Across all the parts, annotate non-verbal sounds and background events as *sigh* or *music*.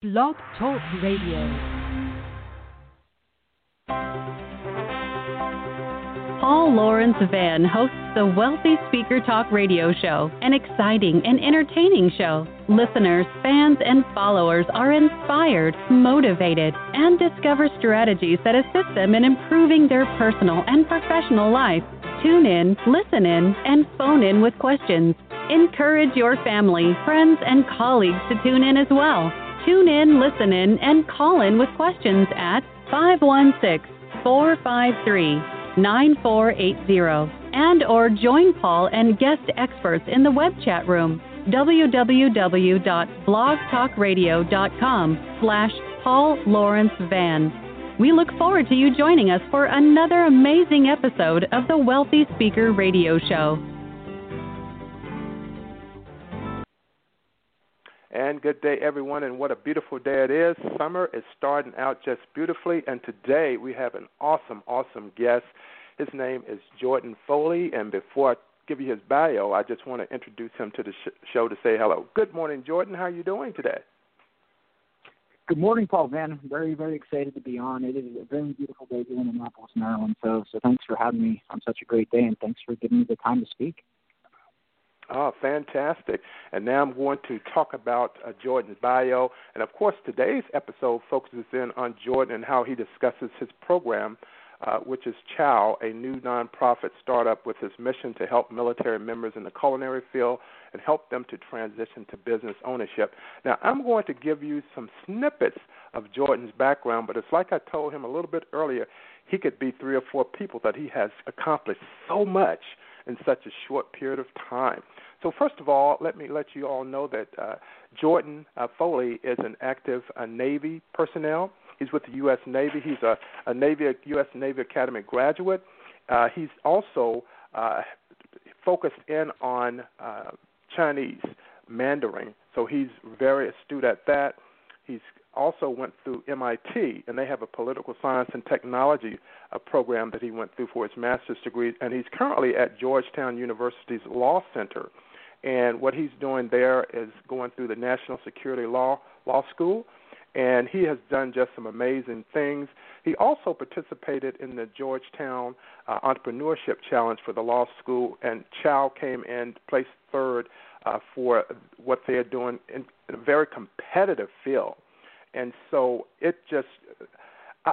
Blog Talk Radio. Paul Lawrence Vann hosts the Wealthy Speaker Talk Radio Show, an exciting and entertaining show. Listeners, fans, and followers are inspired, motivated, and discover strategies that assist them in improving their personal and professional life. Tune in, listen in, and phone in with questions. Encourage your family, friends, and colleagues to tune in as well. Tune in, listen in, and call in with questions at 516 453 9480 and or join Paul and guest experts in the web chat room www.blogtalkradio.com slash Paul Lawrence Vann. We look forward to you joining us for another amazing episode of the Wealthy Speaker Radio Show. And good day, everyone, and what a beautiful day it is. Summer is starting out just beautifully, and today we have an awesome, awesome guest. His name is Jordan Foley, and before I give you his bio, I just want to introduce him to the sh- show to say hello. Good morning, Jordan. How are you doing today? Good morning, Paul. Man, very, very excited to be on. It is a very beautiful day here in Annapolis, Maryland. So, so thanks for having me on such a great day, and thanks for giving me the time to speak. Oh, fantastic. And now I'm going to talk about uh, Jordan's bio. And of course, today's episode focuses in on Jordan and how he discusses his program, uh, which is CHOW, a new nonprofit startup with his mission to help military members in the culinary field and help them to transition to business ownership. Now, I'm going to give you some snippets of Jordan's background, but it's like I told him a little bit earlier, he could be three or four people that he has accomplished so much in such a short period of time. So, first of all, let me let you all know that uh, Jordan uh, Foley is an active uh, Navy personnel. He's with the U.S. Navy. He's a, a Navy U.S. Navy Academy graduate. Uh, he's also uh, focused in on uh, Chinese Mandarin, so he's very astute at that. He's also went through MIT, and they have a political science and technology uh, program that he went through for his master's degree, and he's currently at Georgetown University's Law Center. And what he's doing there is going through the National Security Law Law School, and he has done just some amazing things. He also participated in the Georgetown uh, Entrepreneurship Challenge for the law school, and Chow came in placed third uh, for what they are doing in, in a very competitive field. And so it just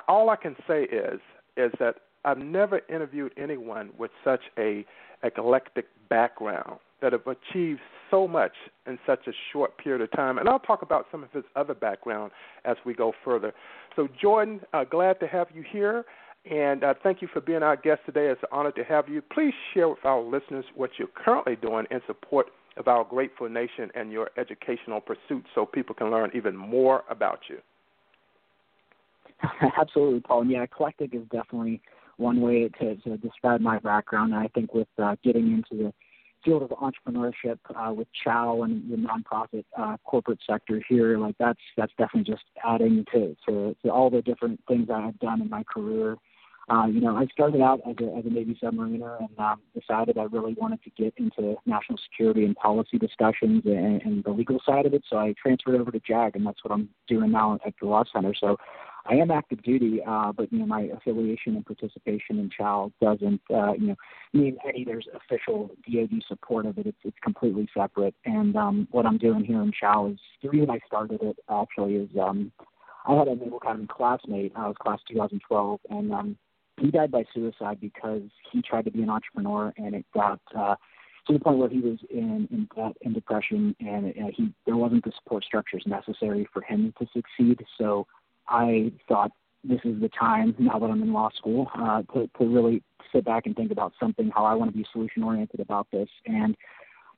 all I can say is is that I've never interviewed anyone with such a eclectic background that have achieved so much in such a short period of time. And I'll talk about some of his other background as we go further. So, Jordan, uh, glad to have you here. And uh, thank you for being our guest today. It's an honor to have you. Please share with our listeners what you're currently doing in support of our grateful nation and your educational pursuits so people can learn even more about you. *laughs* Absolutely, Paul. And yeah, eclectic is definitely one way to, to describe my background. And I think with uh, getting into the field of entrepreneurship uh, with Chow and the nonprofit uh, corporate sector here, like that's that's definitely just adding to, to to all the different things I have done in my career uh, you know, I started out as a, as a Navy submariner and um, decided I really wanted to get into national security and policy discussions and, and the legal side of it. So I transferred over to JAG, and that's what I'm doing now at the Law Center. So I am active duty, uh, but you know, my affiliation and participation in CHOW doesn't, uh, you know, mean any there's official DoD support of it. It's it's completely separate. And um, what I'm doing here in CHOW is the reason I started it actually is um, I had a Naval Academy classmate. I was class 2012, and um, he died by suicide because he tried to be an entrepreneur and it got uh, to the point where he was in in debt and depression and uh, he there wasn't the support structures necessary for him to succeed. So I thought this is the time now that I'm in law school uh, to to really sit back and think about something how I want to be solution oriented about this and.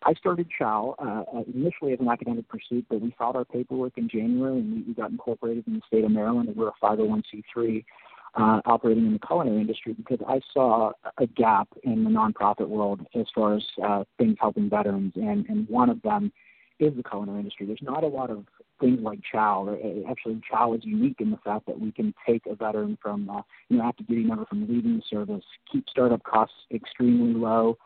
I started Chow uh, initially as an academic pursuit, but we filed our paperwork in January and we, we got incorporated in the state of Maryland. And we're a 501c3 uh, operating in the culinary industry because I saw a gap in the nonprofit world as far as uh, things helping veterans, and, and one of them is the culinary industry. There's not a lot of things like Chow. Uh, actually, Chow is unique in the fact that we can take a veteran from, uh, you know, active duty member from leaving the service, keep startup costs extremely low,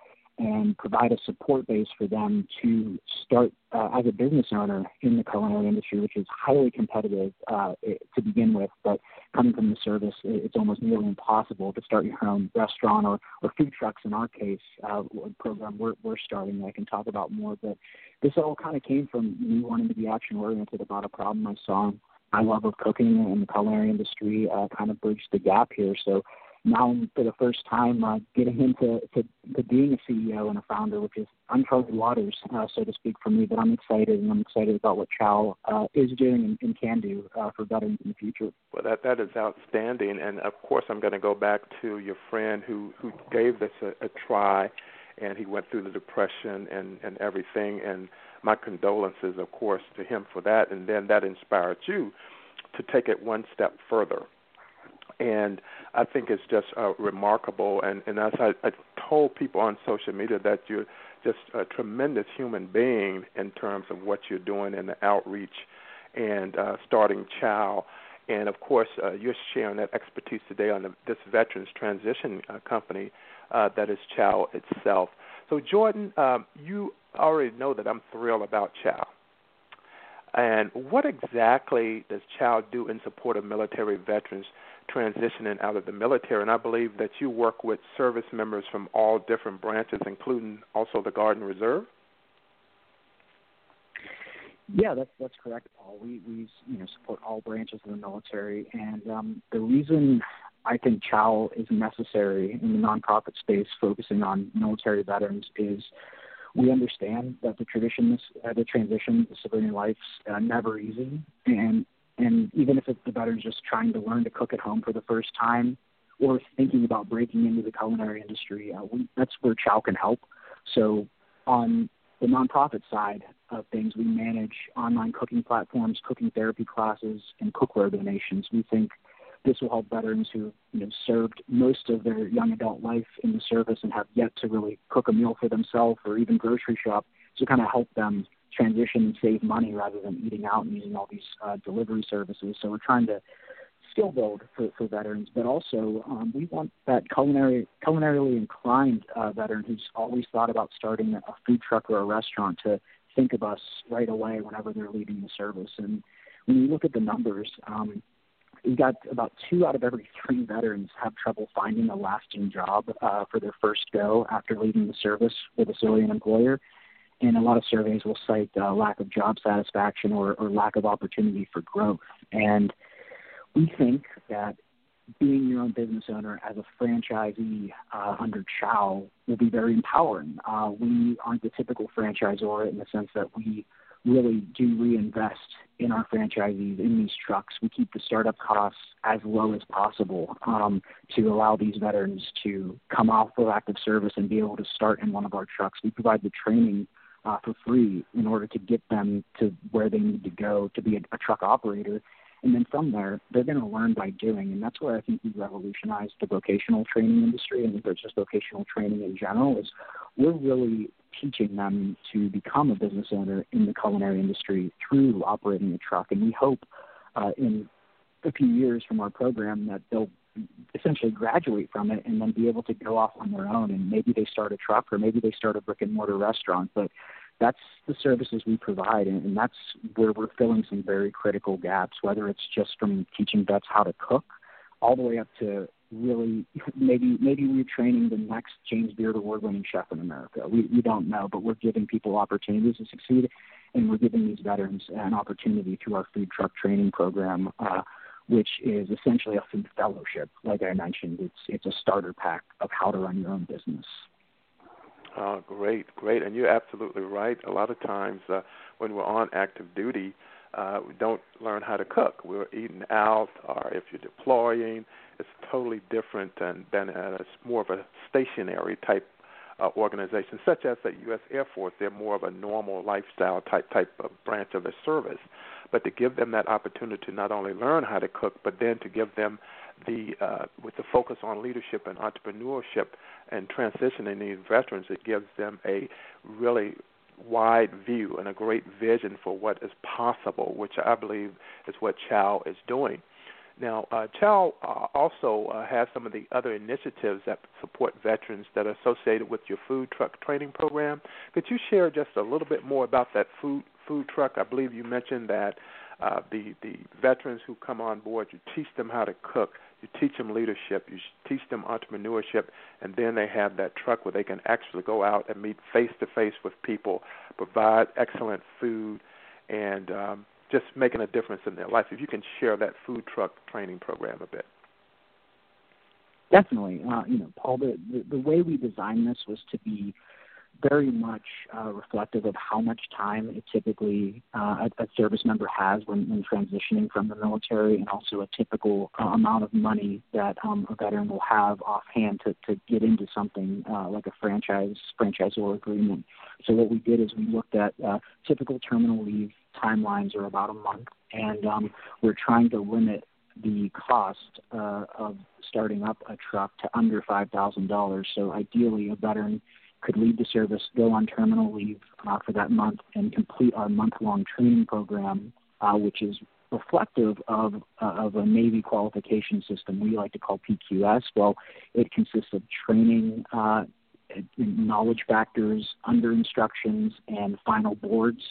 and provide a support base for them to start uh, as a business owner in the culinary industry, which is highly competitive uh, to begin with. But coming from the service, it's almost nearly impossible to start your own restaurant or, or food trucks. In our case, uh, program we're, we're starting, I can talk about more. But this all kind of came from me wanting to be action oriented about a problem I saw. My love of cooking and the culinary industry uh, kind of bridged the gap here. So now for the first time uh, getting into to, to being a CEO and a founder, which is uncharted waters, uh, so to speak, for me. But I'm excited, and I'm excited about what Chow uh, is doing and, and can do uh, for veterans in the future. Well, that that is outstanding, and of course, I'm going to go back to your friend who who gave this a, a try, and he went through the depression and and everything, and my condolences, of course, to him for that, and then that inspired you to take it one step further and I think it's just uh, remarkable. And, and as I, I told people on social media that you're just a tremendous human being in terms of what you're doing in the outreach and uh, starting Chow. And of course, uh, you're sharing that expertise today on the, this veterans transition uh, company uh, that is Chow itself. So, Jordan, um, you already know that I'm thrilled about Chow. And what exactly does Chow do in support of military veterans transitioning out of the military, and I believe that you work with service members from all different branches, including also the Guard and Reserve. Yeah, that's that's correct, Paul. We we you know support all branches of the military, and um, the reason I think Chow is necessary in the nonprofit space, focusing on military veterans, is we understand that the traditions, uh, the transition to civilian life's uh, never easy, and and even if it's the veteran's just trying to learn to cook at home for the first time or thinking about breaking into the culinary industry, uh, we, that's where Chow can help. So on the nonprofit side of things, we manage online cooking platforms, cooking therapy classes, and cookware donations. We think this will help veterans who you know, served most of their young adult life in the service and have yet to really cook a meal for themselves or even grocery shop to kind of help them transition and save money rather than eating out and using all these uh, delivery services. So we're trying to skill build for, for veterans, but also um, we want that culinary culinarily inclined uh, veteran who's always thought about starting a food truck or a restaurant to think of us right away whenever they're leaving the service. And when you look at the numbers, um, we've got about two out of every three veterans have trouble finding a lasting job uh, for their first go after leaving the service with a civilian employer and a lot of surveys will cite uh, lack of job satisfaction or, or lack of opportunity for growth. And we think that being your own business owner as a franchisee uh, under Chow will be very empowering. Uh, we aren't the typical franchisor in the sense that we really do reinvest in our franchisees in these trucks. We keep the startup costs as low as possible um, to allow these veterans to come off of active service and be able to start in one of our trucks. We provide the training uh, for free in order to get them to where they need to go to be a, a truck operator. And then from there, they're going to learn by doing. And that's where I think we revolutionized the vocational training industry and just vocational training in general is we're really teaching them to become a business owner in the culinary industry through operating a truck. And we hope uh, in a few years from our program that they'll essentially graduate from it and then be able to go off on their own and maybe they start a truck or maybe they start a brick and mortar restaurant but that's the services we provide and, and that's where we're filling some very critical gaps whether it's just from teaching vets how to cook all the way up to really *laughs* maybe maybe we're training the next James Beard award winning chef in America. We we don't know, but we're giving people opportunities to succeed and we're giving these veterans an opportunity through our food truck training program uh, which is essentially a food fellowship. Like I mentioned, it's it's a starter pack of how to run your own business. Oh, great, great, and you're absolutely right. A lot of times uh, when we're on active duty, uh, we don't learn how to cook. We're eating out, or if you're deploying, it's totally different than than uh, it's more of a stationary type uh, organization, such as the U.S. Air Force. They're more of a normal lifestyle type type of branch of the service but to give them that opportunity to not only learn how to cook, but then to give them the uh, with the focus on leadership and entrepreneurship and transitioning these veterans, it gives them a really wide view and a great vision for what is possible, which I believe is what Chow is doing. Now, uh, Chow uh, also uh, has some of the other initiatives that support veterans that are associated with your food truck training program. Could you share just a little bit more about that food food truck? I believe you mentioned that uh, the the veterans who come on board, you teach them how to cook, you teach them leadership, you teach them entrepreneurship, and then they have that truck where they can actually go out and meet face to face with people, provide excellent food, and um, just making a difference in their life. If you can share that food truck training program a bit. Definitely, uh, you know, Paul. The, the the way we designed this was to be very much uh, reflective of how much time it typically uh, a, a service member has when, when transitioning from the military, and also a typical uh, amount of money that um, a veteran will have offhand to, to get into something uh, like a franchise franchisor agreement. So what we did is we looked at uh, typical terminal leave timelines are about a month, and um, we're trying to limit the cost uh, of starting up a truck to under five thousand dollars. So ideally, a veteran could leave the service, go on terminal leave uh, for that month, and complete our month-long training program, uh, which is reflective of uh, of a Navy qualification system we like to call PQS. Well, it consists of training, uh, knowledge factors, under instructions, and final boards.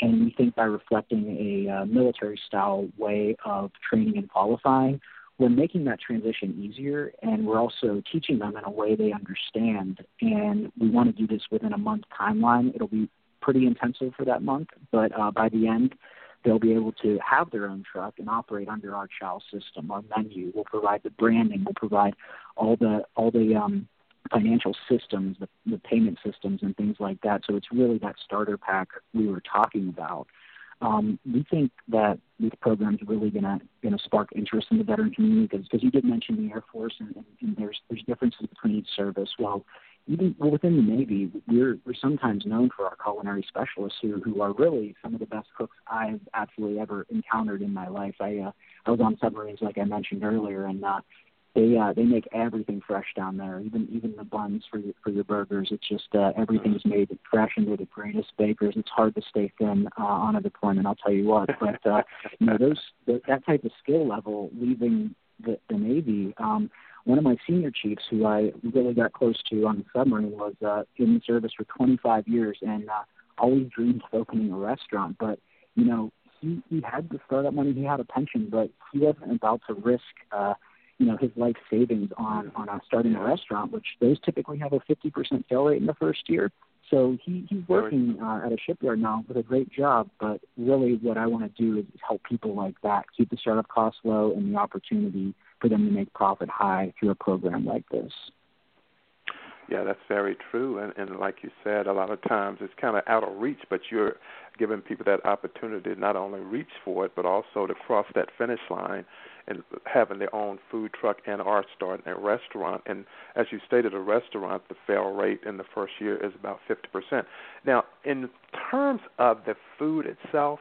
And we think by reflecting a uh, military style way of training and qualifying, we're making that transition easier and we're also teaching them in a way they understand. And we want to do this within a month timeline. It'll be pretty intensive for that month, but uh, by the end, they'll be able to have their own truck and operate under our chow system. Our menu will provide the branding, will provide all the all the um, financial systems, the, the payment systems, and things like that. So it's really that starter pack we were talking about. Um, we think that this program is really going to going to spark interest in the veteran community because you did mention the Air Force and, and, and there's there's differences between each service. Well, even well, within the Navy, we're we're sometimes known for our culinary specialists who who are really some of the best cooks I've absolutely ever encountered in my life. I uh, I was on submarines like I mentioned earlier, and uh, they uh, they make everything fresh down there. Even even the buns for your for your burgers. It's just uh, everything's made fresh, and they're the greatest bakers. It's hard to stay thin uh, on a deployment. I'll tell you what. But uh, *laughs* you know those the, that type of skill level leaving the, the Navy. Um, one of my senior chiefs, who I really got close to on the submarine, was uh, in the service for 25 years and uh, always dreamed of opening a restaurant. But you know he he had the startup money, he had a pension, but he wasn't about to risk. Uh, you know his life savings on on uh, starting a restaurant, which those typically have a 50% fail rate in the first year. So he he's working uh, at a shipyard now with a great job, but really what I want to do is help people like that keep the startup costs low and the opportunity for them to make profit high through a program like this. Yeah, that's very true. And, and like you said, a lot of times it's kind of out of reach, but you're giving people that opportunity to not only reach for it, but also to cross that finish line and having their own food truck and are starting a restaurant. And as you stated, a restaurant, the fail rate in the first year is about 50%. Now, in terms of the food itself,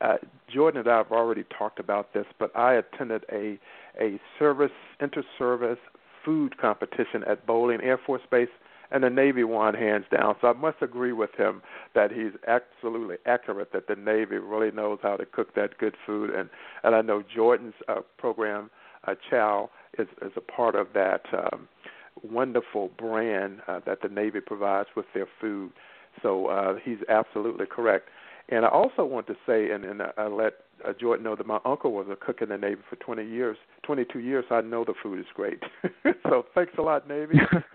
uh, Jordan and I have already talked about this, but I attended a a service inter-service food competition at Bolling Air Force Base, and the Navy won hands down. So I must agree with him that he's absolutely accurate that the Navy really knows how to cook that good food, and and I know Jordan's uh, program, uh, Chow, is is a part of that um, wonderful brand uh, that the Navy provides with their food. So uh, he's absolutely correct. And I also want to say, and, and I let uh, Jordan know that my uncle was a cook in the Navy for 20 years, 22 years. I know the food is great. *laughs* so thanks a lot, Navy. *laughs*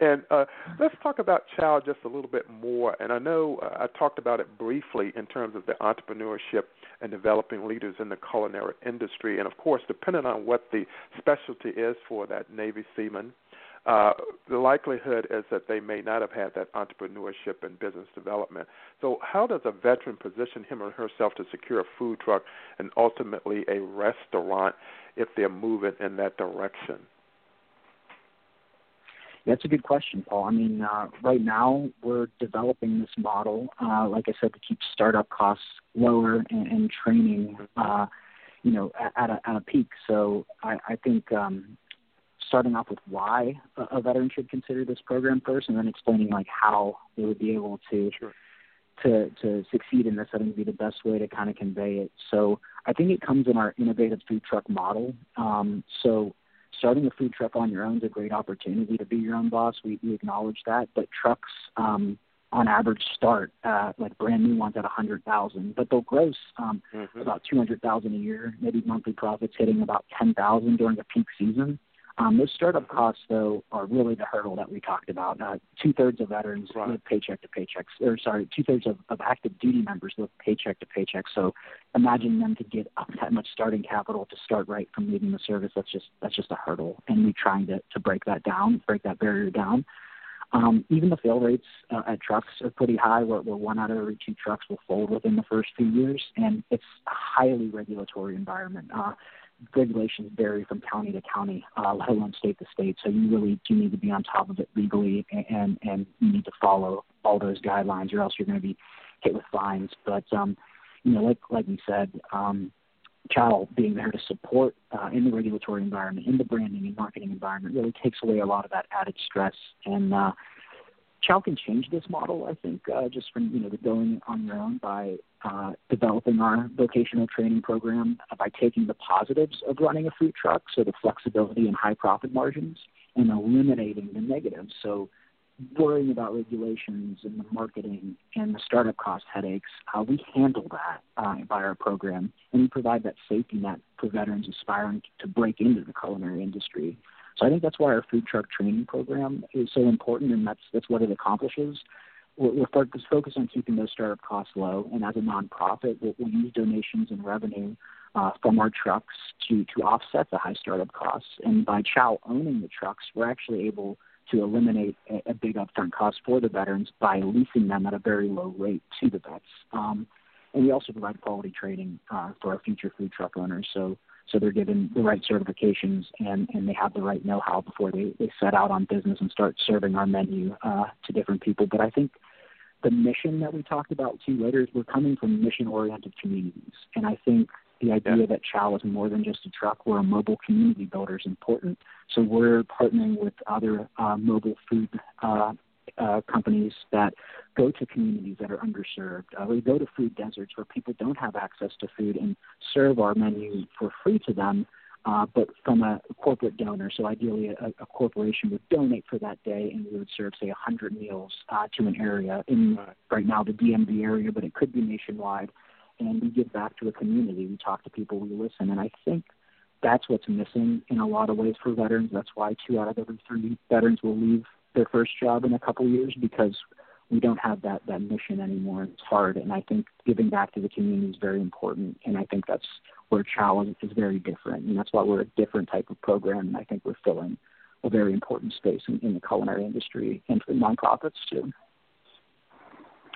and uh, let's talk about Chow just a little bit more. And I know uh, I talked about it briefly in terms of the entrepreneurship and developing leaders in the culinary industry. And of course, depending on what the specialty is for that Navy seaman, uh, the likelihood is that they may not have had that entrepreneurship and business development. So, how does a veteran position him or herself to secure a food truck and ultimately a restaurant if they're moving in that direction? That's a good question, Paul. I mean, uh, right now we're developing this model, uh, like I said, to keep startup costs lower and, and training, uh, you know, at, at, a, at a peak. So I, I think um, starting off with why a, veteran should consider this program first, and then explaining like how they would be able to sure. to to succeed in this, I think would be the best way to kind of convey it. So I think it comes in our innovative food truck model. Um, so starting a food truck on your own is a great opportunity to be your own boss. We, we acknowledge that, but trucks um, on average start uh, like brand new ones at a hundred thousand, but they'll gross um, mm-hmm. about two hundred thousand a year, maybe monthly profits hitting about ten thousand during the peak season. Um, those startup costs, though, are really the hurdle that we talked about. Uh, two thirds of veterans right. live paycheck to paycheck, or sorry, two thirds of, of active duty members live paycheck to paycheck. So, imagine them to get up that much starting capital to start right from leaving the service. That's just that's just a hurdle, and we're trying to to break that down, break that barrier down. Um, even the fail rates uh, at trucks are pretty high, where, where one out of every two trucks will fold within the first few years, and it's a highly regulatory environment. Uh, regulations vary from county to county, uh, let alone state to state. So you really do need to be on top of it legally, and and you need to follow all those guidelines, or else you're going to be hit with fines. But um, you know, like like we said, um, being there to support uh, in the regulatory environment, in the branding and marketing environment, really takes away a lot of that added stress and. Uh, Chow can change this model, I think, uh, just from you know the going on your own by uh, developing our vocational training program, uh, by taking the positives of running a food truck, so the flexibility and high profit margins, and eliminating the negatives. So worrying about regulations and the marketing and the startup cost headaches, uh, we handle that uh, by our program, and we provide that safety net for veterans aspiring to break into the culinary industry. So I think that's why our food truck training program is so important, and that's that's what it accomplishes. We're, focused, focused on keeping those startup costs low, and as a nonprofit, we'll, we'll use donations and revenue uh, from our trucks to to offset the high startup costs. And by Chow owning the trucks, we're actually able to eliminate a, a big upfront cost for the veterans by leasing them at a very low rate to the vets. Um, and we also provide quality training uh, for our future food truck owners. So so they're given the right certifications and, and they have the right know-how before they, they set out on business and start serving our menu uh, to different people. But I think the mission that we talked about too later is we're coming from mission-oriented communities, and I think the idea yeah. that Chow is more than just a truck, we're a mobile community builder is important. So we're partnering with other uh, mobile food uh, uh, companies that go to communities that are underserved. Uh, we go to food deserts where people don't have access to food and serve our menu for free to them, uh, but from a corporate donor. So ideally, a, a corporation would donate for that day, and we would serve, say, 100 meals uh, to an area in right. right now the DMV area, but it could be nationwide. And we give back to a community. We talk to people, we listen, and I think that's what's missing in a lot of ways for veterans. That's why two out of every three veterans will leave their first job in a couple years because we don't have that that mission anymore. It's hard, and I think giving back to the community is very important. And I think that's where is, is very different, and that's why we're a different type of program. And I think we're filling a very important space in, in the culinary industry and for nonprofits too.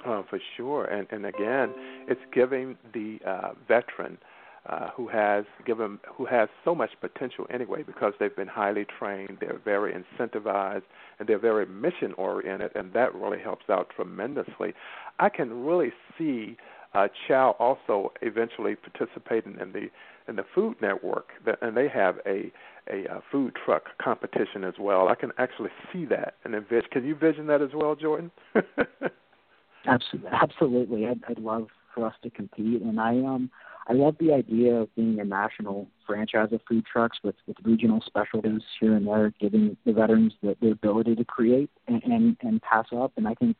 Oh, for sure, and and again, it's giving the uh, veteran uh, who has given who has so much potential anyway because they've been highly trained, they're very incentivized, and they're very mission oriented, and that really helps out tremendously. I can really see uh, Chow also eventually participating in the in the Food Network, and they have a a, a food truck competition as well. I can actually see that and envision. Can you vision that as well, Jordan? *laughs* absolutely, absolutely. I'd, I'd love for us to compete, and I um I love the idea of being a national franchise of food trucks with, with regional specialties here and there, giving the veterans the, the ability to create and, and, and pass up. And I think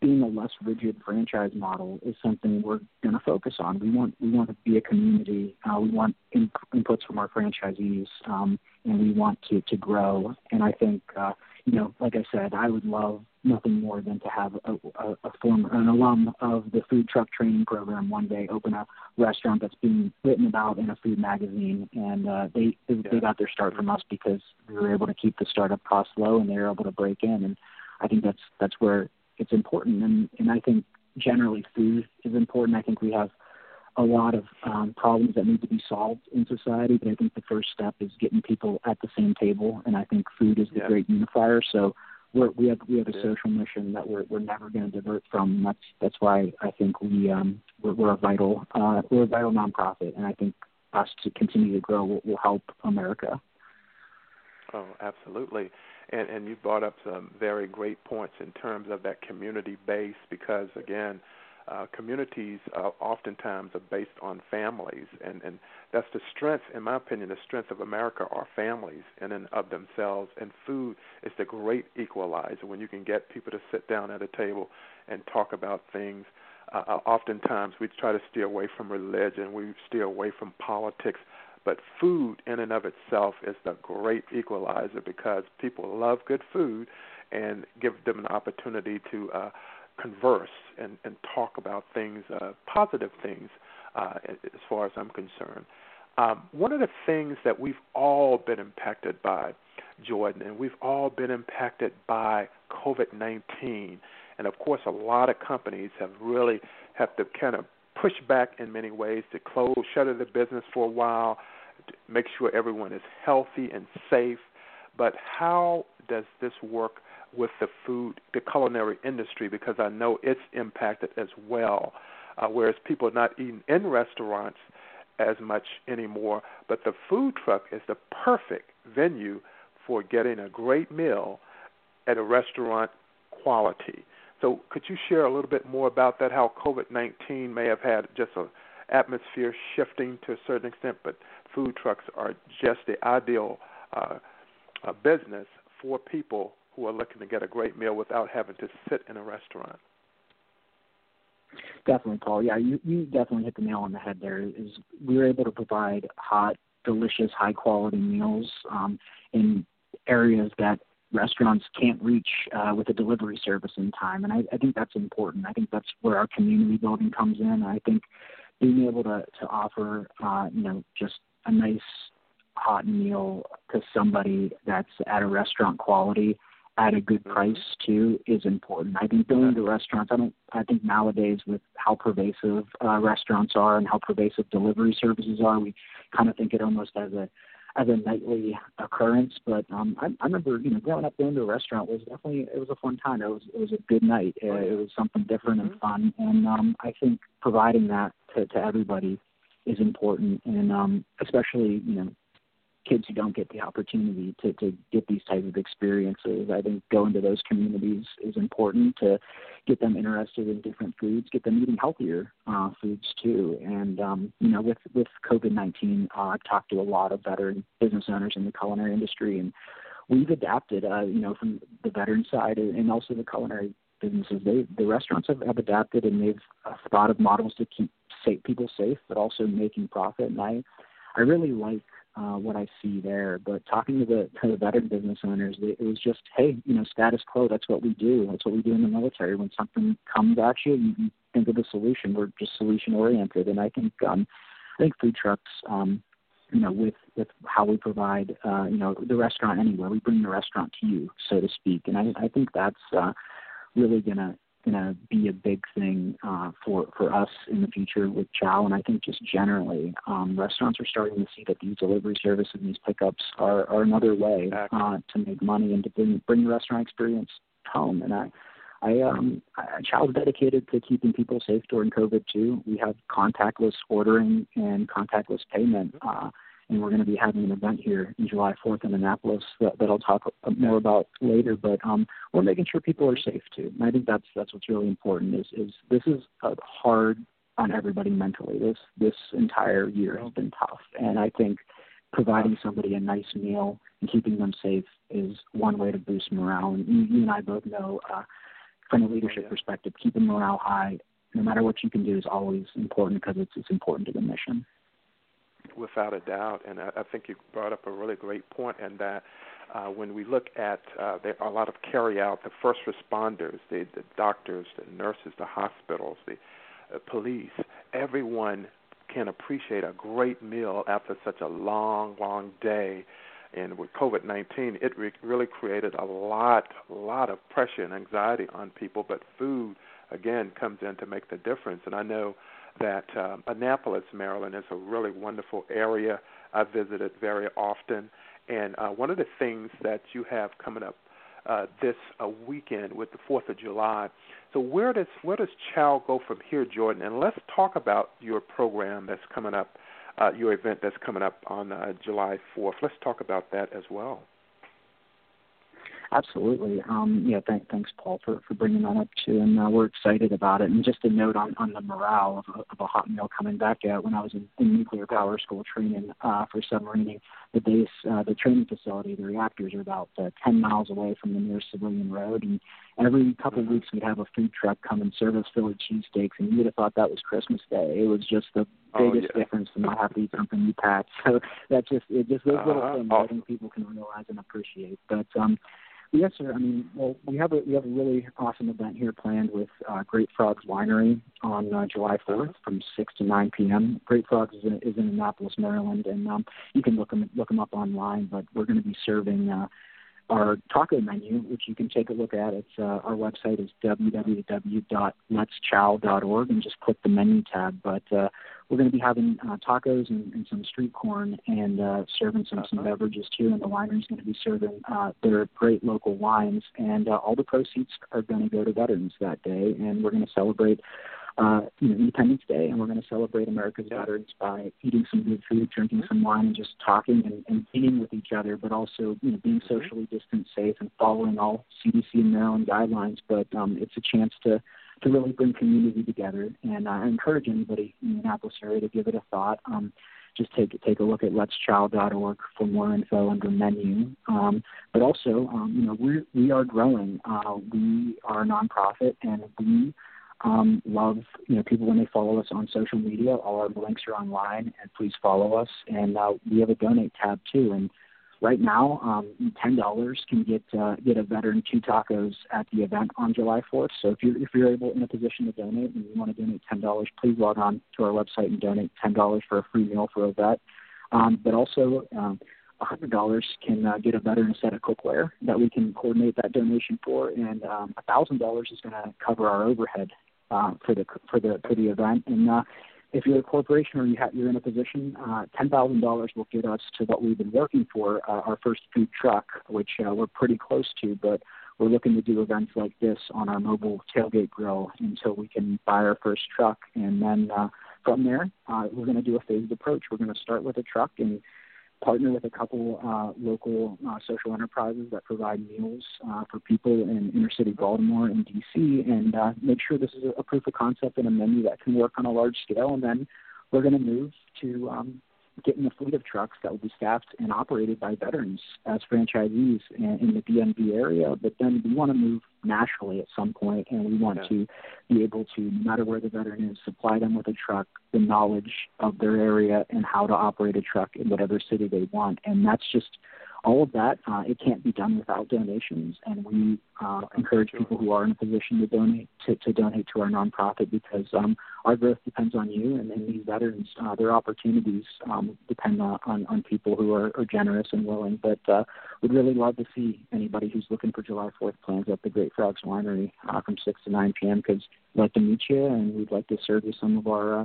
being a less rigid franchise model is something we're going to focus on. We want we want to be a community. Uh, we want in, inputs from our franchisees, um, and we want to to grow. And I think uh, you know, like I said, I would love nothing more than to have a, a, a former an alum of the food truck training program one day open a restaurant that's being written about in a food magazine, and uh, they they, yeah. they got their start from us because we were able to keep the startup costs low and they were able to break in, and I think that's that's where it's important, and and I think generally food is important. I think we have a lot of um, problems that need to be solved in society. But I think the first step is getting people at the same table, and I think food is the yeah. great unifier. So we're, we have we have a yeah. social mission that we're we're never going to divert from. That's that's why I think we um we're, we're a vital uh, we're a vital nonprofit, and I think us to continue to grow will, will help America. Oh, absolutely. And and you brought up some very great points in terms of that community base because again, uh, communities uh, oftentimes are based on families, and and that's the strength, in my opinion, the strength of America are families in and of themselves. And food is the great equalizer when you can get people to sit down at a table and talk about things. Uh, uh oftentimes, we try to steer away from religion, we steer away from politics, but food in and of itself is the great equalizer because people love good food and give them an opportunity to uh, converse and, and talk about things, uh, positive things, uh, as far as I'm concerned. Um, one of the things that we've all been impacted by, Jordan, and we've all been impacted by COVID 19. And of course, a lot of companies have really have to kind of push back in many ways to close, shutter the business for a while, make sure everyone is healthy and safe. But how does this work with the food, the culinary industry? Because I know it's impacted as well. Uh, whereas people are not eating in restaurants as much anymore, but the food truck is the perfect venue for getting a great meal at a restaurant quality. So, could you share a little bit more about that? How COVID 19 may have had just an atmosphere shifting to a certain extent, but food trucks are just the ideal uh, uh, business for people who are looking to get a great meal without having to sit in a restaurant. Definitely, Paul. Yeah, you you definitely hit the nail on the head. There is we were able to provide hot, delicious, high quality meals um, in areas that restaurants can't reach uh, with a delivery service in time, and I, I think that's important. I think that's where our community building comes in. I think being able to to offer uh, you know just a nice hot meal to somebody that's at a restaurant quality at a good mm-hmm. price too is important. I think going to restaurants, I don't. I think nowadays with how pervasive uh, restaurants are and how pervasive delivery services are, we kind of think it almost as a as a nightly occurrence. But um, I, I remember, you know, growing up going to a restaurant was definitely it was a fun time. It was it was a good night. It, it was something different mm-hmm. and fun. And um, I think providing that to, to everybody is important, and um, especially you know kids who don't get the opportunity to, to get these types of experiences. I think going to those communities is important to get them interested in different foods, get them eating healthier uh, foods too. And um, you know, with with COVID nineteen, uh, I've talked to a lot of veteran business owners in the culinary industry, and we've adapted. Uh, you know, from the veteran side and also the culinary businesses, they the restaurants have, have adapted and they've uh, thought of models to keep safe, people safe, but also making profit. And I I really like uh, what I see there. But talking to the to the veteran business owners, it, was just, hey, you know, status quo. That's what we do. That's what we do in the military. When something comes at you, you, think of the solution. We're just solution oriented, and I think um, I think food trucks. Um, you know, with with how we provide, uh, you know, the restaurant anywhere, we bring the restaurant to you, so to speak, and I, I think that's uh, really gonna going to be a big thing uh, for for us in the future with Chow, and I think just generally, um, restaurants are starting to see that these delivery services and these pickups are, are another way uh, to make money and to bring bring the restaurant experience home. And I, I um, I, Chow's dedicated to keeping people safe during COVID too. We have contactless ordering and contactless payment. Uh, and we're going to be having an event here in July 4th in Annapolis that, that I'll talk more about later. But um, we're making sure people are safe too, and I think that's that's what's really important. Is is this is hard on everybody mentally. This this entire year has been tough, and I think providing somebody a nice meal and keeping them safe is one way to boost morale. And you, you and I both know, uh, from a leadership perspective, keeping morale high, no matter what you can do, is always important because it's it's important to the mission without a doubt. And I, I think you brought up a really great point in that uh, when we look at uh, there are a lot of carry out, the first responders, the, the doctors, the nurses, the hospitals, the uh, police, everyone can appreciate a great meal after such a long, long day. And with COVID 19, it re- really created a lot, a lot of pressure and anxiety on people. But food, again, comes in to make the difference. And I know that um, Annapolis, Maryland, is a really wonderful area. I visit it very often, and uh, one of the things that you have coming up uh, this uh, weekend with the Fourth of July. So where does where does Chow go from here, Jordan? And let's talk about your program that's coming up, uh, your event that's coming up on uh, July Fourth. Let's talk about that as well. Absolutely. Um, yeah, thank, thanks, Paul, for, for bringing that up too. And uh, we're excited about it. And just a note on, on the morale of a, of a hot meal coming back out. When I was in, in nuclear power school training uh, for submarining, the base, uh, the training facility, the reactors are about uh, 10 miles away from the nearest civilian road. And every couple of weeks, we'd have a food truck come and serve us Philly cheesesteaks. And you would have thought that was Christmas Day. It was just the oh, biggest yeah. difference to not have to eat something you packed. *laughs* So that's just, it just those little Uh-huh. things Awesome. I think people can realize and appreciate. But, um, Yes, sir. I mean, well, we have a we have a really awesome event here planned with uh, Great Frogs Winery on uh, July 4th from 6 to 9 p.m. Great Frogs is in, is in Annapolis, Maryland, and um, you can look them look them up online. But we're going to be serving uh, our taco menu, which you can take a look at. It's uh, our website is www.letschow.org, and just click the menu tab. But uh, we're going to be having uh, tacos and, and some street corn, and uh, serving some some Uh-huh. beverages too. And the winery's going to be serving uh, their great local wines, and uh, all the proceeds are going to go to veterans that day. And we're going to celebrate uh, you know, Independence Day, and we're going to celebrate America's veterans by eating some good food, drinking some wine, and just talking and, and being with each other, but also you know being Mm-hmm. socially distant, safe, and following all CDC and Maryland guidelines. But um, it's a chance to to really bring community together, and I encourage anybody in the Annapolis area to give it a thought. Um, just take take a look at letschow.org for more info under menu. Um, but also, um, you know, we we are growing. Uh, we are a nonprofit, and we um, love you know people when they follow us on social media. All our links are online, and please follow us. And uh, we have a donate tab too. And right now, um, ten dollars can get uh, get a veteran two tacos at the event on July fourth. So if you're if you're able in a position to donate and you want to donate ten dollars, please log on to our website and donate ten dollars for a free meal for a vet. Um, but also. Um, $100 can uh, get a veteran set of cookware that we can coordinate that donation for, and um, $1,000 is going to cover our overhead uh, for the for the for the event. And uh, if you're a corporation or you have, you're in a position, uh, ten thousand dollars will get us to what we've been working for, uh, our first food truck, which uh, we're pretty close to. But we're looking to do events like this on our mobile tailgate grill until we can buy our first truck, and then uh, from there, uh, we're going to do a phased approach. We're going to start with a truck and partner with a couple uh, local uh, social enterprises that provide meals uh, for people in inner city Baltimore and DC, and uh, make sure this is a, proof of concept and a menu that can work on a large scale. And then we're going to move to um, getting a fleet of trucks that will be staffed and operated by veterans as franchisees in, in the DMV area. But then we want to move nationally at some point, and we want Yeah. to be able to, no matter where the veteran is, supply them with a truck, the knowledge of their area, and how to operate a truck in whatever city they want. And that's just all of that. Uh, it can't be done without donations, and we uh, encourage people who are in a position to donate to, to donate to our nonprofit because um, our growth depends on you and, and these veterans. Uh, their opportunities um, depend on, on, on people who are, are generous and willing. But uh, we'd really love to see anybody who's looking for July 4th plans at the Great Frogs Winery uh, from 6 to 9 p.m. because we'd like to meet you and we'd like to serve you some of our uh,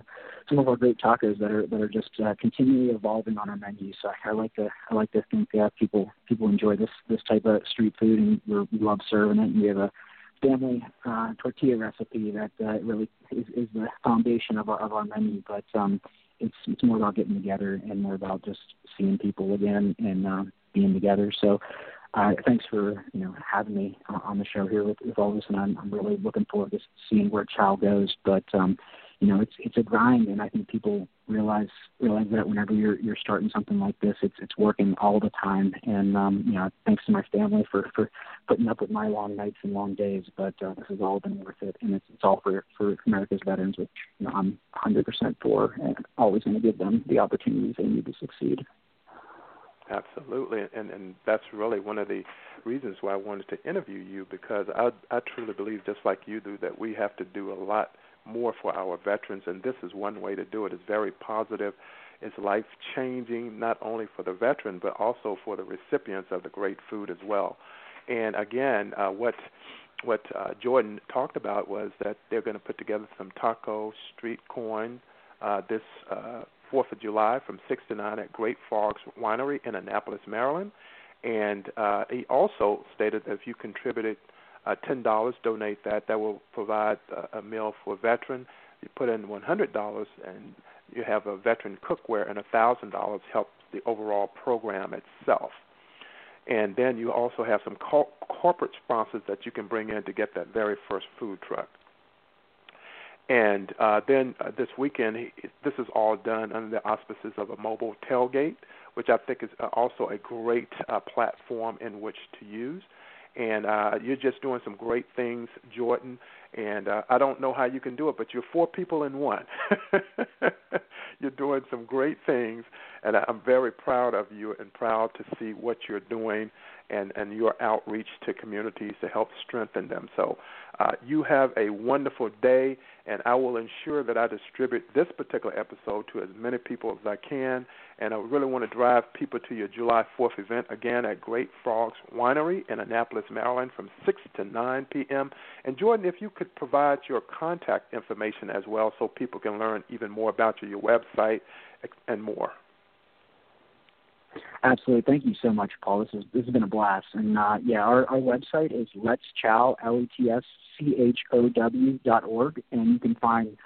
some of our great tacos that are that are just uh, continually evolving on our menu. So I like to I like to think uh, people people enjoy this this type of street food and we're, we love serving it. And we have a family uh, tortilla recipe that uh, really is, is the foundation of our of our menu. But um, it's it's more about getting together and more about just seeing people again and uh, being together. So. Uh, thanks for you know having me uh, on the show here with, with all this, and I'm, I'm really looking forward to seeing where Chow goes. But um, you know, it's it's a grind, and I think people realize realize that whenever you're you're starting something like this, it's it's working all the time. And um, you know, thanks to my family for for putting up with my long nights and long days. But uh, this has all been worth it, and it's it's all for for America's veterans, which you know I'm 100% for, and always going to give them the opportunities they need to succeed. Absolutely, and and that's really one of the reasons why I wanted to interview you because I I truly believe just like you do that we have to do a lot more for our veterans, and this is one way to do it. It's very positive. It's life changing, not only for the veteran but also for the recipients of the great food as well. And again, uh, what what uh, Jordan talked about was that they're going to put together some taco street corn uh, this uh, 4th of July from 6 to 9 at Great Frogs Winery in Annapolis, Maryland. And uh, he also stated that if you contributed uh, $10, donate that, that will provide a, a meal for a veteran. You put in $100 and you have a veteran cookware, and $1,000 helps the overall program itself. And then you also have some co- corporate sponsors that you can bring in to get that very first food truck. And uh, then uh, this weekend, he, this is all done under the auspices of a mobile tailgate, which I think is uh, also a great uh, platform in which to use. And uh, you're just doing some great things, Jordan. And uh, I don't know how you can do it, but you're four people in one. *laughs* you're doing some great things, and I'm very proud of you and proud to see what you're doing and, and your outreach to communities to help strengthen them. So uh, you have a wonderful day, and I will ensure that I distribute this particular episode to as many people as I can. And I really want to drive people to your July 4th event again at Great Frogs Winery in Annapolis, Maryland from 6 to 9 p.m. And Jordan, if you could provide your contact information as well so people can learn even more about you, your website, and more. Absolutely. Thank you so much, Paul. This, is, this has been a blast. And uh, yeah, our, our website is let's chow, L E T S C H O W dot org, and you can find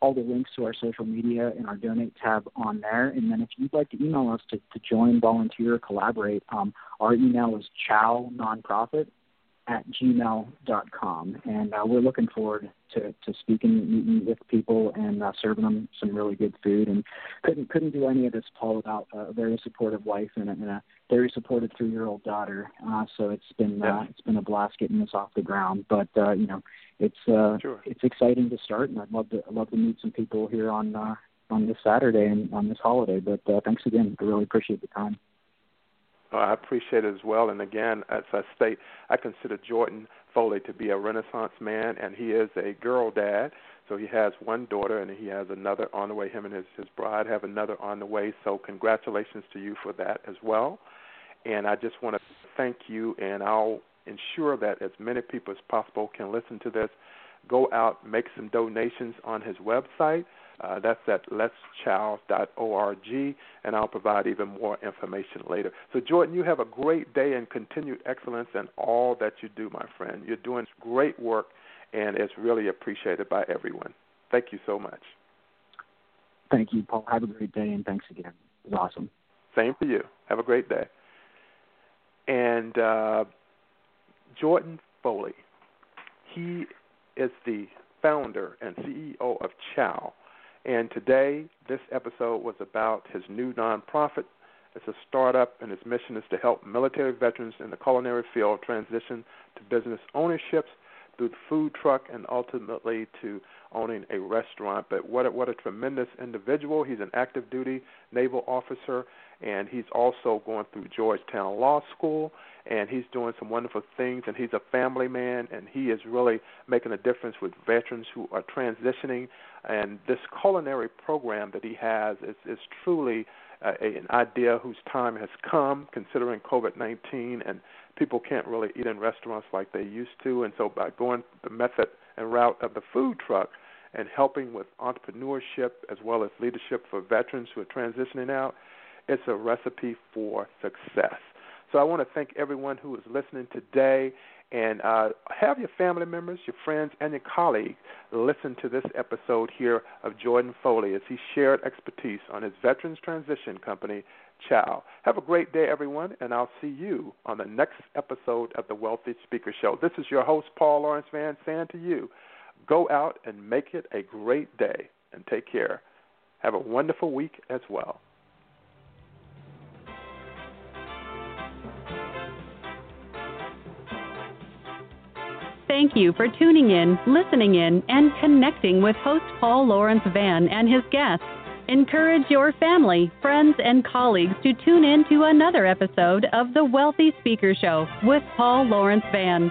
all the links to our social media and our donate tab on there. And then if you'd like to email us to, to join, volunteer, collaborate, um, our email is chow nonprofit at gmail.com. And uh, we're looking forward to, to speaking, meeting with people, and uh, serving them some really good food. And couldn't couldn't do any of this, Paul, without a very supportive wife and a, and a very supportive three year old daughter. Uh, so it's been uh, it's been a blast getting this off the ground. But uh, you know, it's uh, sure. it's exciting to start, and I'd love to I'd love to meet some people here on uh, on this Saturday and on this holiday. But uh, thanks again. I really appreciate the time. Uh, I appreciate it as well. And again, as I state, I consider Jordan Foley to be a Renaissance man, and he is a girl dad. So he has one daughter, and he has another on the way. Him and his his bride have another on the way. So congratulations to you for that as well. And I just want to thank you, and I'll ensure that as many people as possible can listen to this. Go out, make some donations on his website. Uh, that's at letschow.org, and I'll provide even more information later. So, Jordan, you have a great day and continued excellence in all that you do, my friend. You're doing great work, and it's really appreciated by everyone. Thank you so much. Thank you, Paul. Have a great day, and thanks again. It was awesome. Same for you. Have a great day. And uh, Jordan Foley, he is the founder and CEO of Chow. And today, this episode was about his new nonprofit. It's a startup, and its mission is to help military veterans in the culinary field transition to business ownerships through the food truck and ultimately to owning a restaurant. But what a, what a tremendous individual! He's an active duty naval officer, and he's also going through Georgetown Law School, and he's doing some wonderful things. And he's a family man, and he is really making a difference with veterans who are transitioning. And this culinary program that he has is is truly uh, an idea whose time has come, considering COVID 19 and people can't really eat in restaurants like they used to. And so, by going the method and route of the food truck and helping with entrepreneurship as well as leadership for veterans who are transitioning out, it's a recipe for success. So, I want to thank everyone who is listening today and uh, have your family members, your friends, and your colleagues listen to this episode here of Jordan Foley as he shared expertise on his Veterans Transition Company, Chow. Have a great day, everyone, and I'll see you on the next episode of the Wealthy Speaker Show. This is your host, Paul Lawrence Vann, saying to you, go out and make it a great day and take care. Have a wonderful week as well. Thank you for tuning in, listening in, and connecting with host Paul Lawrence Vann and his guests. Encourage your family, friends, and colleagues to tune in to another episode of The Wealthy Speaker Show with Paul Lawrence Vann.